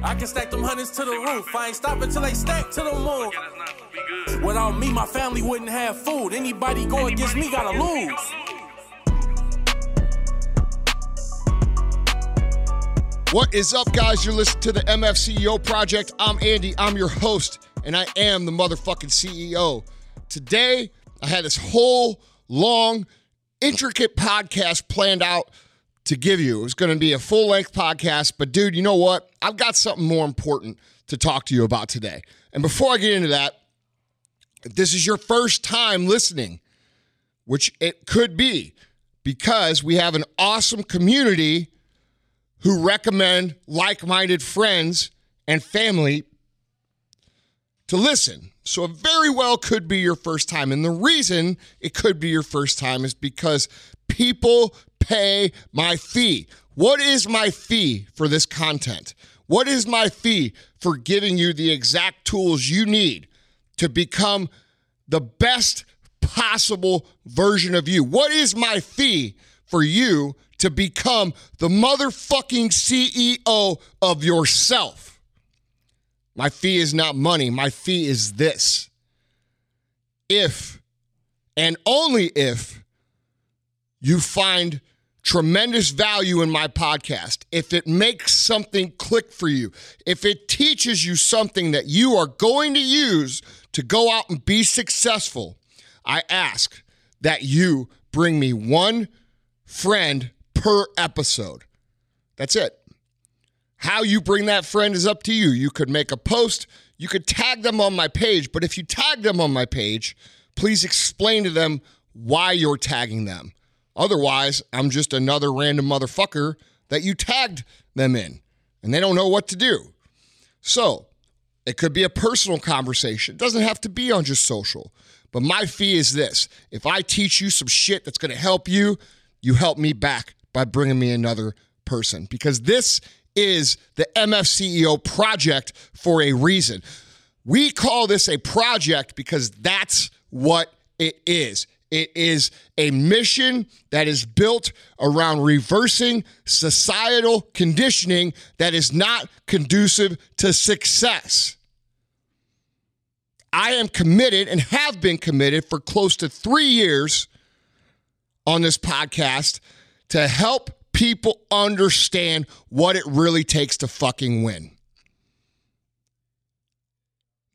I can stack them hundreds to the roof. I ain't stopping till they stack to the moon. Without me, my family wouldn't have food. Anybody go against me gotta lose. What is up, guys? You're listening to the MF CEO Project. I'm Andy. I'm your host, and I am the motherfucking CEO. Today, I had this whole long, intricate podcast planned out to give you. It was going to be a full length podcast, but dude, you know what? I've got something more important to talk to you about today. And before I get into that, if this is your first time listening, which it could be because we have an awesome community who recommend like minded friends and family to listen. So it very well could be your first time. And the reason it could be your first time is because people pay my fee. What is my fee for this content? What is my fee for giving you the exact tools you need to become the best possible version of you? What is my fee for you to become the motherfucking CEO of yourself. My fee is not money. My fee is this. If and only if you find tremendous value in my podcast, if it makes something click for you, if it teaches you something that you are going to use to go out and be successful, I ask that you bring me one friend per episode. That's it. How you bring that friend is up to you. You could make a post, you could tag them on my page, but if you tag them on my page, please explain to them why you're tagging them. Otherwise, I'm just another random motherfucker that you tagged them in and they don't know what to do. So, it could be a personal conversation. It doesn't have to be on just social. But my fee is this if I teach you some shit that's going to help you, you help me back by bringing me another person because this is the MFCEO project for a reason. We call this a project because that's what it is. It is a mission that is built around reversing societal conditioning that is not conducive to success. I am committed and have been committed for close to three years on this podcast to help people understand what it really takes to fucking win.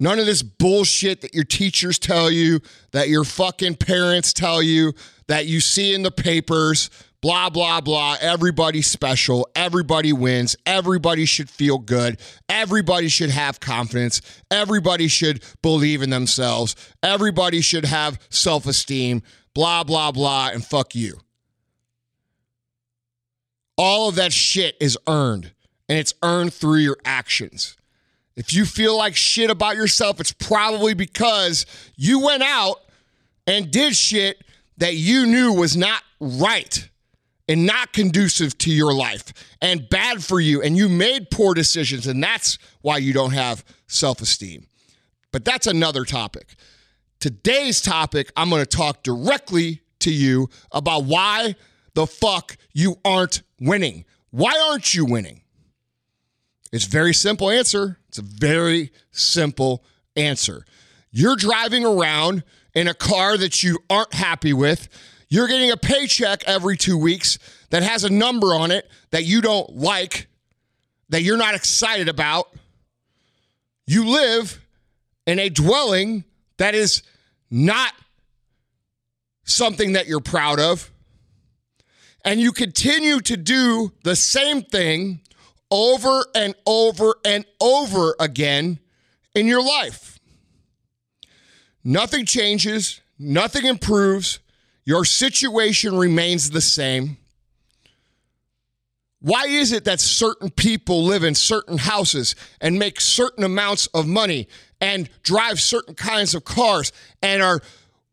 None of this bullshit that your teachers tell you, that your fucking parents tell you, that you see in the papers, blah, blah, blah. Everybody's special. Everybody wins. Everybody should feel good. Everybody should have confidence. Everybody should believe in themselves. Everybody should have self esteem, blah, blah, blah, and fuck you. All of that shit is earned, and it's earned through your actions. If you feel like shit about yourself, it's probably because you went out and did shit that you knew was not right and not conducive to your life and bad for you, and you made poor decisions, and that's why you don't have self esteem. But that's another topic. Today's topic, I'm going to talk directly to you about why the fuck you aren't winning. Why aren't you winning? It's very simple answer. It's a very simple answer. You're driving around in a car that you aren't happy with. You're getting a paycheck every two weeks that has a number on it that you don't like, that you're not excited about. You live in a dwelling that is not something that you're proud of and you continue to do the same thing over and over and over again in your life. Nothing changes, nothing improves, your situation remains the same. Why is it that certain people live in certain houses and make certain amounts of money and drive certain kinds of cars and are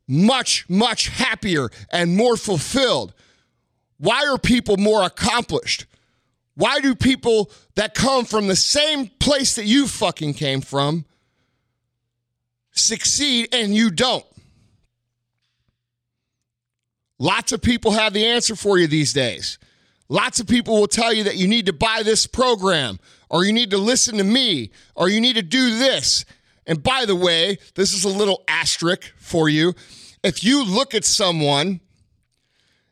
much, much happier and more fulfilled? Why are people more accomplished? Why do people that come from the same place that you fucking came from succeed and you don't? Lots of people have the answer for you these days. Lots of people will tell you that you need to buy this program, or you need to listen to me, or you need to do this. And by the way, this is a little asterisk for you. If you look at someone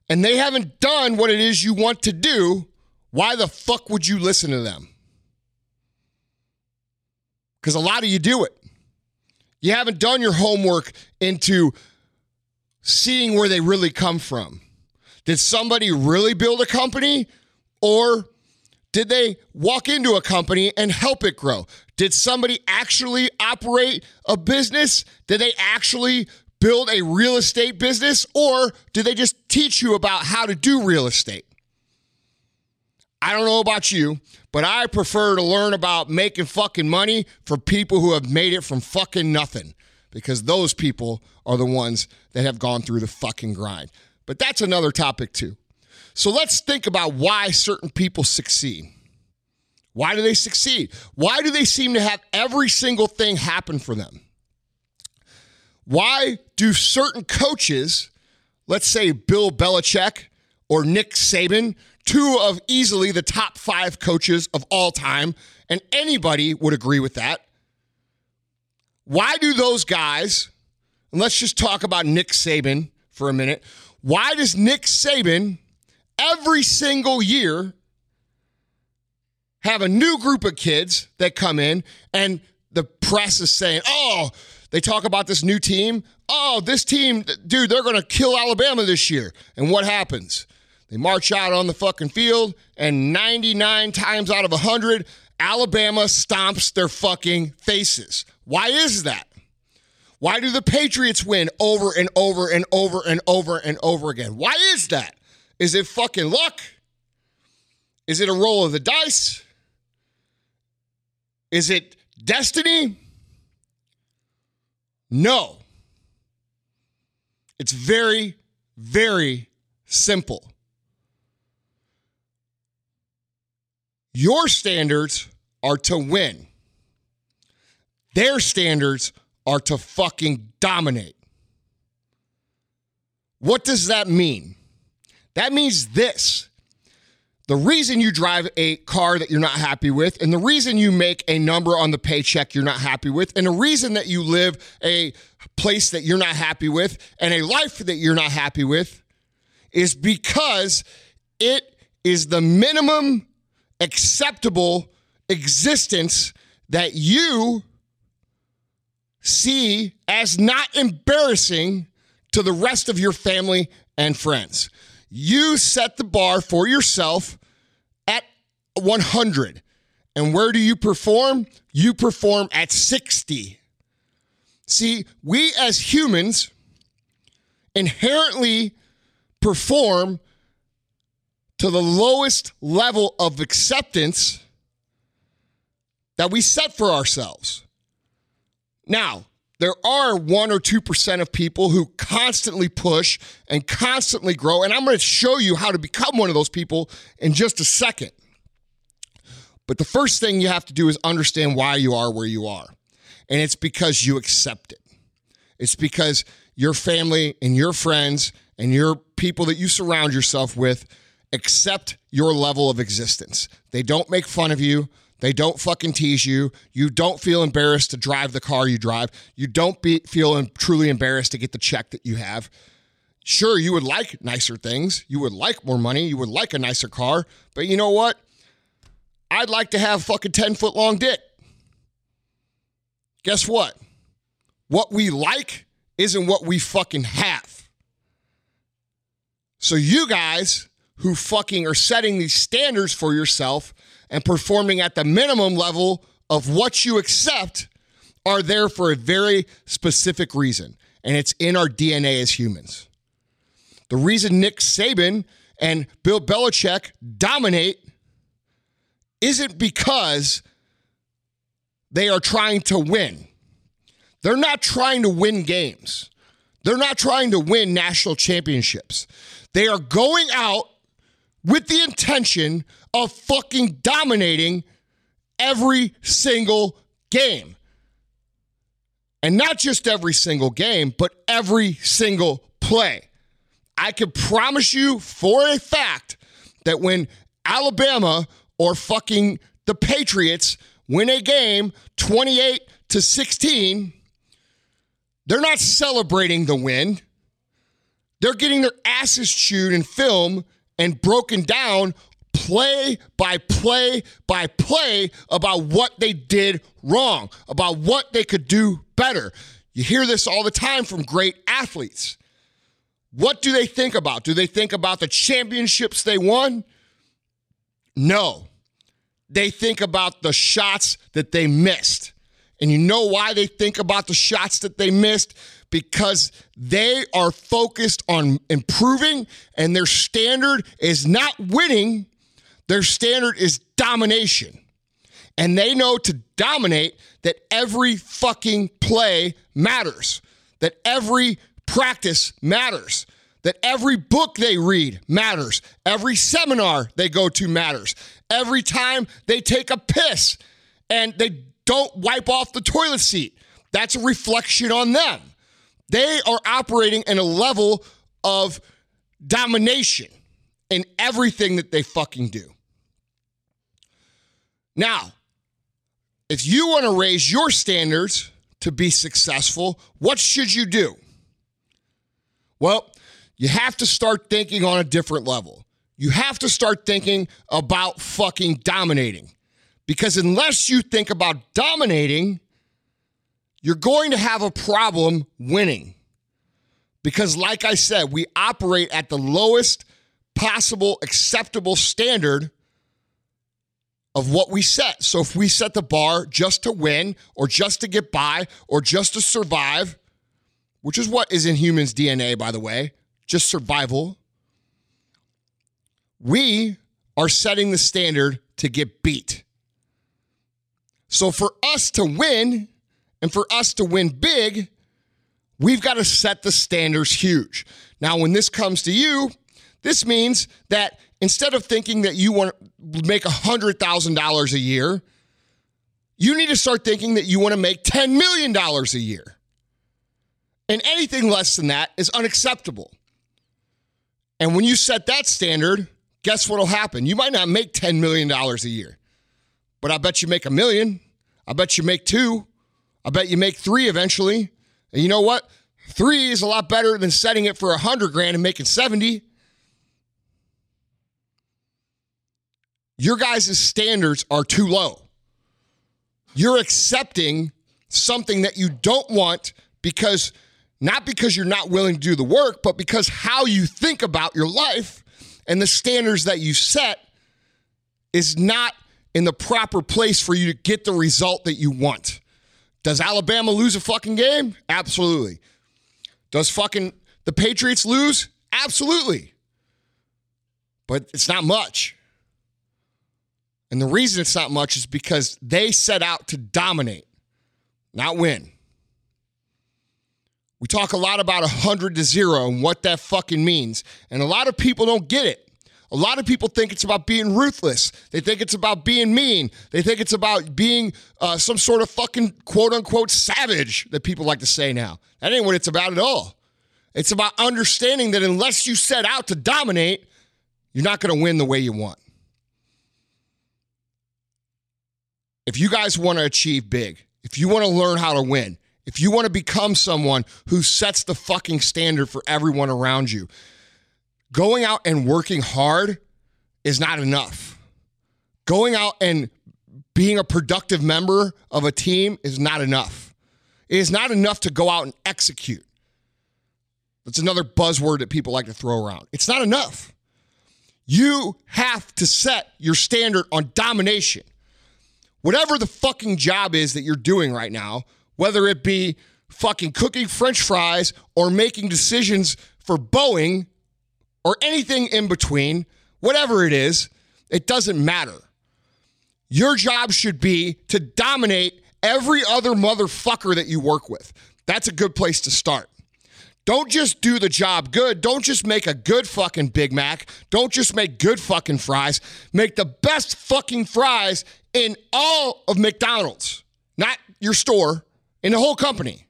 and they haven't done what it is you want to do, why the fuck would you listen to them? Because a lot of you do it. You haven't done your homework into seeing where they really come from. Did somebody really build a company or did they walk into a company and help it grow? Did somebody actually operate a business? Did they actually build a real estate business or did they just teach you about how to do real estate? I don't know about you, but I prefer to learn about making fucking money for people who have made it from fucking nothing because those people are the ones that have gone through the fucking grind. But that's another topic too. So let's think about why certain people succeed. Why do they succeed? Why do they seem to have every single thing happen for them? Why do certain coaches, let's say Bill Belichick or Nick Saban, two of easily the top five coaches of all time, and anybody would agree with that. Why do those guys, and let's just talk about Nick Saban for a minute. Why does Nick Saban every single year have a new group of kids that come in and the press is saying, oh, they talk about this new team. Oh, this team, dude, they're going to kill Alabama this year. And what happens? They march out on the fucking field, and 99 times out of 100, Alabama stomps their fucking faces. Why is that? Why do the Patriots win over and over and over and over and over again? Why is that? Is it fucking luck? Is it a roll of the dice? Is it destiny? No. It's very, very simple. Your standards are to win. Their standards are to fucking dominate. What does that mean? That means this. The reason you drive a car that you're not happy with, and the reason you make a number on the paycheck you're not happy with, and the reason that you live a place that you're not happy with, and a life that you're not happy with, is because it is the minimum acceptable existence that you see as not embarrassing to the rest of your family and friends. You set the bar for yourself at 100. And where do you perform? You perform at 60. See, we as humans inherently perform to the lowest level of acceptance that we set for ourselves. Now, there are 1 or 2% of people who constantly push and constantly grow. And I'm going to show you how to become one of those people in just a second. But the first thing you have to do is understand why you are where you are. And it's because you accept it. It's because your family and your friends and your people that you surround yourself with accept your level of existence. They don't make fun of you. They don't fucking tease you. You don't feel embarrassed to drive the car you drive. You don't be, feel truly embarrassed to get the check that you have. Sure, you would like nicer things. You would like more money. You would like a nicer car. But you know what? I'd like to have fucking 10 foot long dick. Guess what? What we like isn't what we fucking have. So you guys who fucking are setting these standards for yourself and performing at the minimum level of what you accept are there for a very specific reason. And it's in our DNA as humans. The reason Nick Saban and Bill Belichick dominate isn't because they are trying to win. They're not trying to win games. They're not trying to win national championships. They are going out with the intention of fucking dominating every single game. And not just every single game, but every single play. I can promise you for a fact that when Alabama or fucking the Patriots win a game 28 to 16, they're not celebrating the win. They're getting their asses chewed in film and broken down play by play by play about what they did wrong, about what they could do better. You hear this all the time from great athletes. What do they think about? Do they think about the championships they won? No. They think about the shots that they missed. And you know why they think about the shots that they missed? Because they are focused on improving, and their standard is not winning, their standard is domination. And they know to dominate that every fucking play matters, that every practice matters, that every book they read matters, every seminar they go to matters, every time they take a piss and they don't wipe off the toilet seat. That's a reflection on them. They are operating in a level of domination in everything that they fucking do. Now, if you want to raise your standards to be successful, what should you do? Well, you have to start thinking on a different level. You have to start thinking about fucking dominating. Because unless you think about dominating, you're going to have a problem winning. Because, like I said, we operate at the lowest possible acceptable standard of what we set. So if we set the bar just to win or just to get by or just to survive, which is what is in humans' DNA, by the way, just survival, we are setting the standard to get beat. So for us to win and for us to win big, we've got to set the standards huge. Now, when this comes to you, this means that instead of thinking that you want to make $100,000 a year, you need to start thinking that you want to make $10 million a year. And anything less than that is unacceptable. And when you set that standard, guess what will happen? You might not make $10 million a year, but I bet you make a million. I bet you make two. I bet you make three eventually. And you know what? Three is a lot better than setting it for a hundred grand and making 70. your guys' standards are too low. You're accepting something that you don't want because not because you're not willing to do the work, but because how you think about your life and the standards that you set is not in the proper place for you to get the result that you want. Does Alabama lose a fucking game? Absolutely. Does fucking the Patriots lose? Absolutely. But it's not much. And the reason it's not much is because they set out to dominate, not win. We talk a lot about 100 to 0 and what that fucking means. And a lot of people don't get it. A lot of people think it's about being ruthless. They think it's about being mean. They think it's about being uh, some sort of fucking quote unquote savage that people like to say now. That ain't what it's about at all. It's about understanding that unless you set out to dominate, you're not going to win the way you want. if you guys want to achieve big, if you want to learn how to win, if you want to become someone who sets the fucking standard for everyone around you, going out and working hard is not enough. Going out and being a productive member of a team is not enough. It is not enough to go out and execute. That's another buzzword that people like to throw around. It's not enough. You have to set your standard on domination whatever the fucking job is that you're doing right now, whether it be fucking cooking french fries or making decisions for Boeing or anything in between, whatever it is, it doesn't matter. Your job should be to dominate every other motherfucker that you work with. That's a good place to start. Don't just do the job good. Don't just make a good fucking Big Mac. Don't just make good fucking fries. Make the best fucking fries in all of McDonald's, not your store, in the whole company.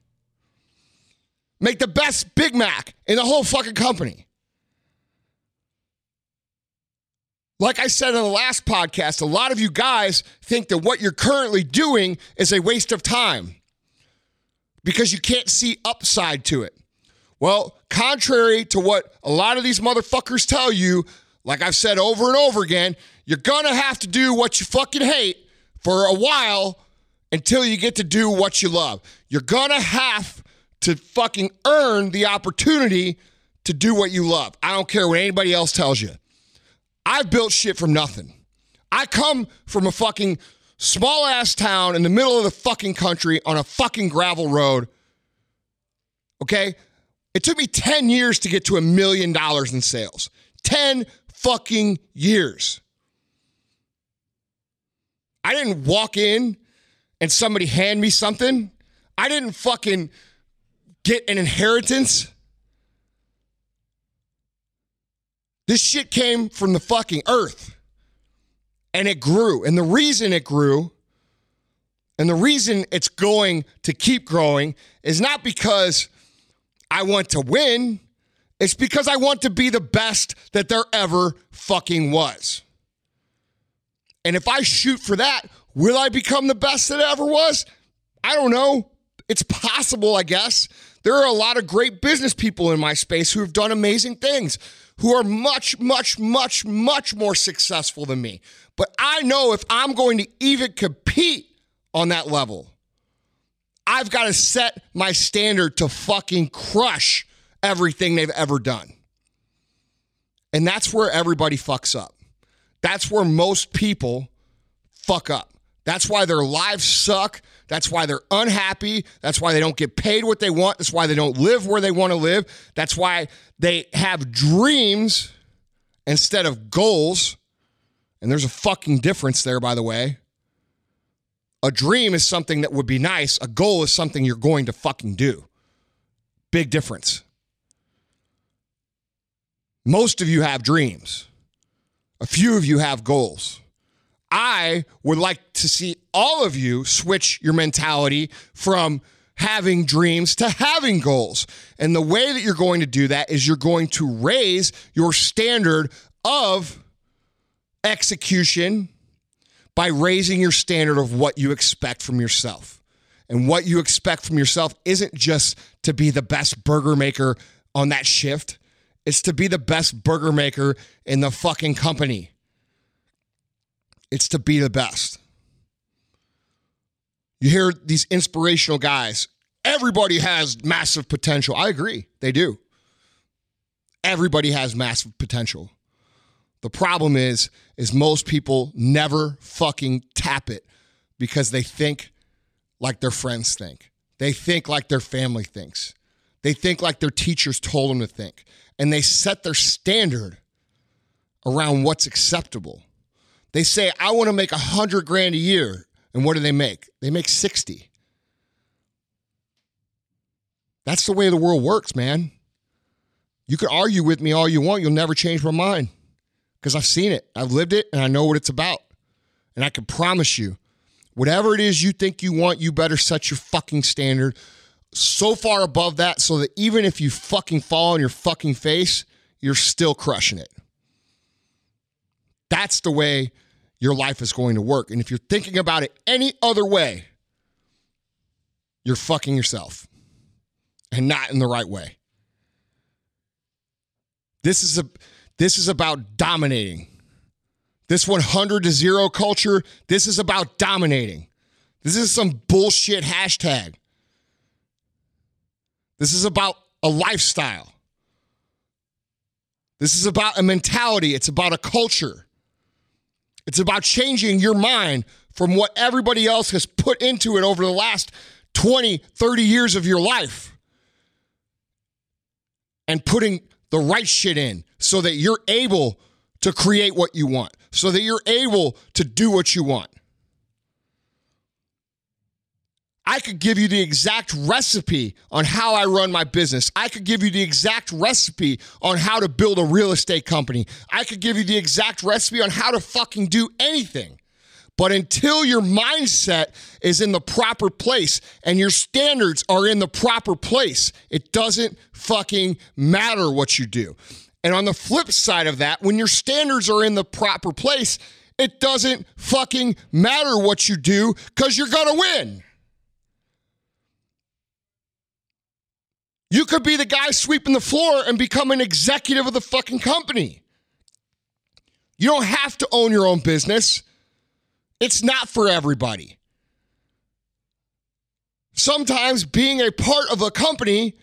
Make the best Big Mac in the whole fucking company. Like I said in the last podcast, a lot of you guys think that what you're currently doing is a waste of time because you can't see upside to it. Well, contrary to what a lot of these motherfuckers tell you, like I've said over and over again, you're gonna have to do what you fucking hate for a while until you get to do what you love. You're gonna have to fucking earn the opportunity to do what you love. I don't care what anybody else tells you. I've built shit from nothing. I come from a fucking small ass town in the middle of the fucking country on a fucking gravel road. Okay? It took me 10 years to get to a million dollars in sales. 10 fucking years. I didn't walk in and somebody hand me something. I didn't fucking get an inheritance. This shit came from the fucking earth and it grew. And the reason it grew and the reason it's going to keep growing is not because I want to win, it's because I want to be the best that there ever fucking was. And if I shoot for that, will I become the best that ever was? I don't know. It's possible, I guess. There are a lot of great business people in my space who have done amazing things, who are much, much, much, much more successful than me. But I know if I'm going to even compete on that level, I've got to set my standard to fucking crush everything they've ever done. And that's where everybody fucks up. That's where most people fuck up. That's why their lives suck. That's why they're unhappy. That's why they don't get paid what they want. That's why they don't live where they want to live. That's why they have dreams instead of goals. And there's a fucking difference there, by the way. A dream is something that would be nice, a goal is something you're going to fucking do. Big difference. Most of you have dreams, a few of you have goals. I would like to see all of you switch your mentality from having dreams to having goals. And the way that you're going to do that is you're going to raise your standard of execution by raising your standard of what you expect from yourself. And what you expect from yourself isn't just to be the best burger maker on that shift, it's to be the best burger maker in the fucking company. It's to be the best. You hear these inspirational guys. Everybody has massive potential. I agree. They do. Everybody has massive potential. The problem is is most people never fucking tap it because they think like their friends think. They think like their family thinks. They think like their teachers told them to think. And they set their standard around what's acceptable. They say, I want to make a hundred grand a year. And what do they make? They make 60. That's the way the world works, man. You can argue with me all you want, you'll never change my mind because I've seen it, I've lived it, and I know what it's about. And I can promise you, whatever it is you think you want, you better set your fucking standard so far above that so that even if you fucking fall on your fucking face, you're still crushing it. That's the way your life is going to work. And if you're thinking about it any other way, you're fucking yourself and not in the right way. This is a this is about dominating. This 100 to 0 culture, this is about dominating. This is some bullshit hashtag. This is about a lifestyle. This is about a mentality. It's about a culture. It's about changing your mind from what everybody else has put into it over the last 20, 30 years of your life and putting the right shit in so that you're able to create what you want, so that you're able to do what you want. I could give you the exact recipe on how I run my business. I could give you the exact recipe on how to build a real estate company. I could give you the exact recipe on how to fucking do anything. But until your mindset is in the proper place and your standards are in the proper place, it doesn't fucking matter what you do. And on the flip side of that, when your standards are in the proper place, it doesn't fucking matter what you do because you're to win. You could be the guy sweeping the floor and become an executive of the fucking company. You don't have to own your own business. It's not for everybody. Sometimes being a part of a company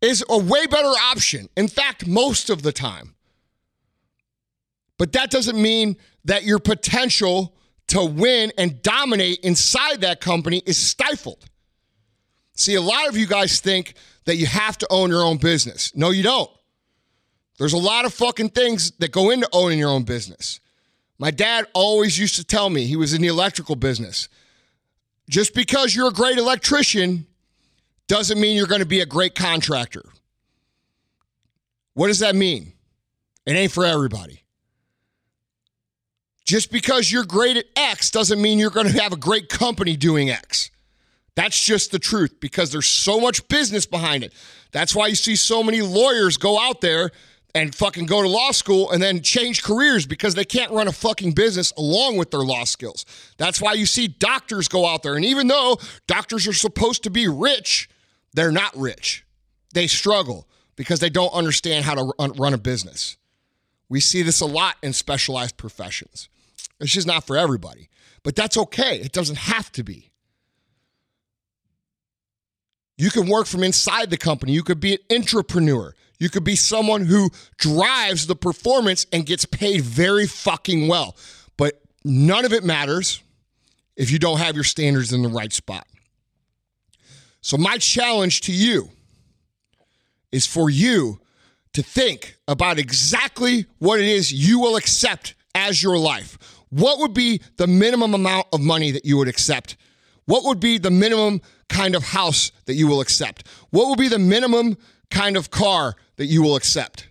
is a way better option. In fact, most of the time. But that doesn't mean that your potential to win and dominate inside that company is stifled. See, a lot of you guys think that you have to own your own business. No, you don't. There's a lot of fucking things that go into owning your own business. My dad always used to tell me he was in the electrical business. Just because you're a great electrician doesn't mean you're going to be a great contractor. What does that mean? It ain't for everybody. Just because you're great at X doesn't mean you're going to have a great company doing X. That's just the truth because there's so much business behind it. That's why you see so many lawyers go out there and fucking go to law school and then change careers because they can't run a fucking business along with their law skills. That's why you see doctors go out there. And even though doctors are supposed to be rich, they're not rich. They struggle because they don't understand how to run a business. We see this a lot in specialized professions. It's just not for everybody, but that's okay. It doesn't have to be. You can work from inside the company. You could be an entrepreneur. You could be someone who drives the performance and gets paid very fucking well. But none of it matters if you don't have your standards in the right spot. So, my challenge to you is for you to think about exactly what it is you will accept as your life. What would be the minimum amount of money that you would accept? What would be the minimum kind of house that you will accept? What will be the minimum kind of car that you will accept?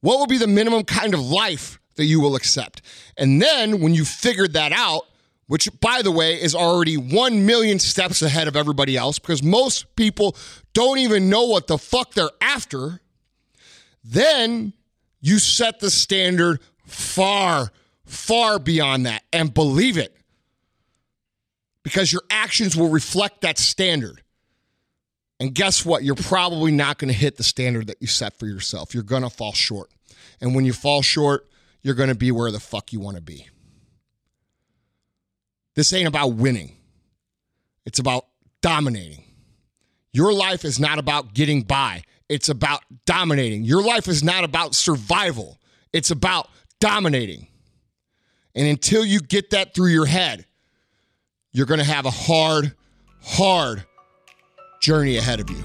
What will be the minimum kind of life that you will accept? And then when you figured that out, which by the way is already 1 million steps ahead of everybody else because most people don't even know what the fuck they're after, then you set the standard far, far beyond that and believe it because your actions will reflect that standard. And guess what? You're probably not going to hit the standard that you set for yourself. You're going to fall short. And when you fall short, you're going to be where the fuck you want to be. This ain't about winning, it's about dominating. Your life is not about getting by, it's about dominating. Your life is not about survival, it's about dominating. And until you get that through your head, you're going to have a hard, hard journey ahead of you.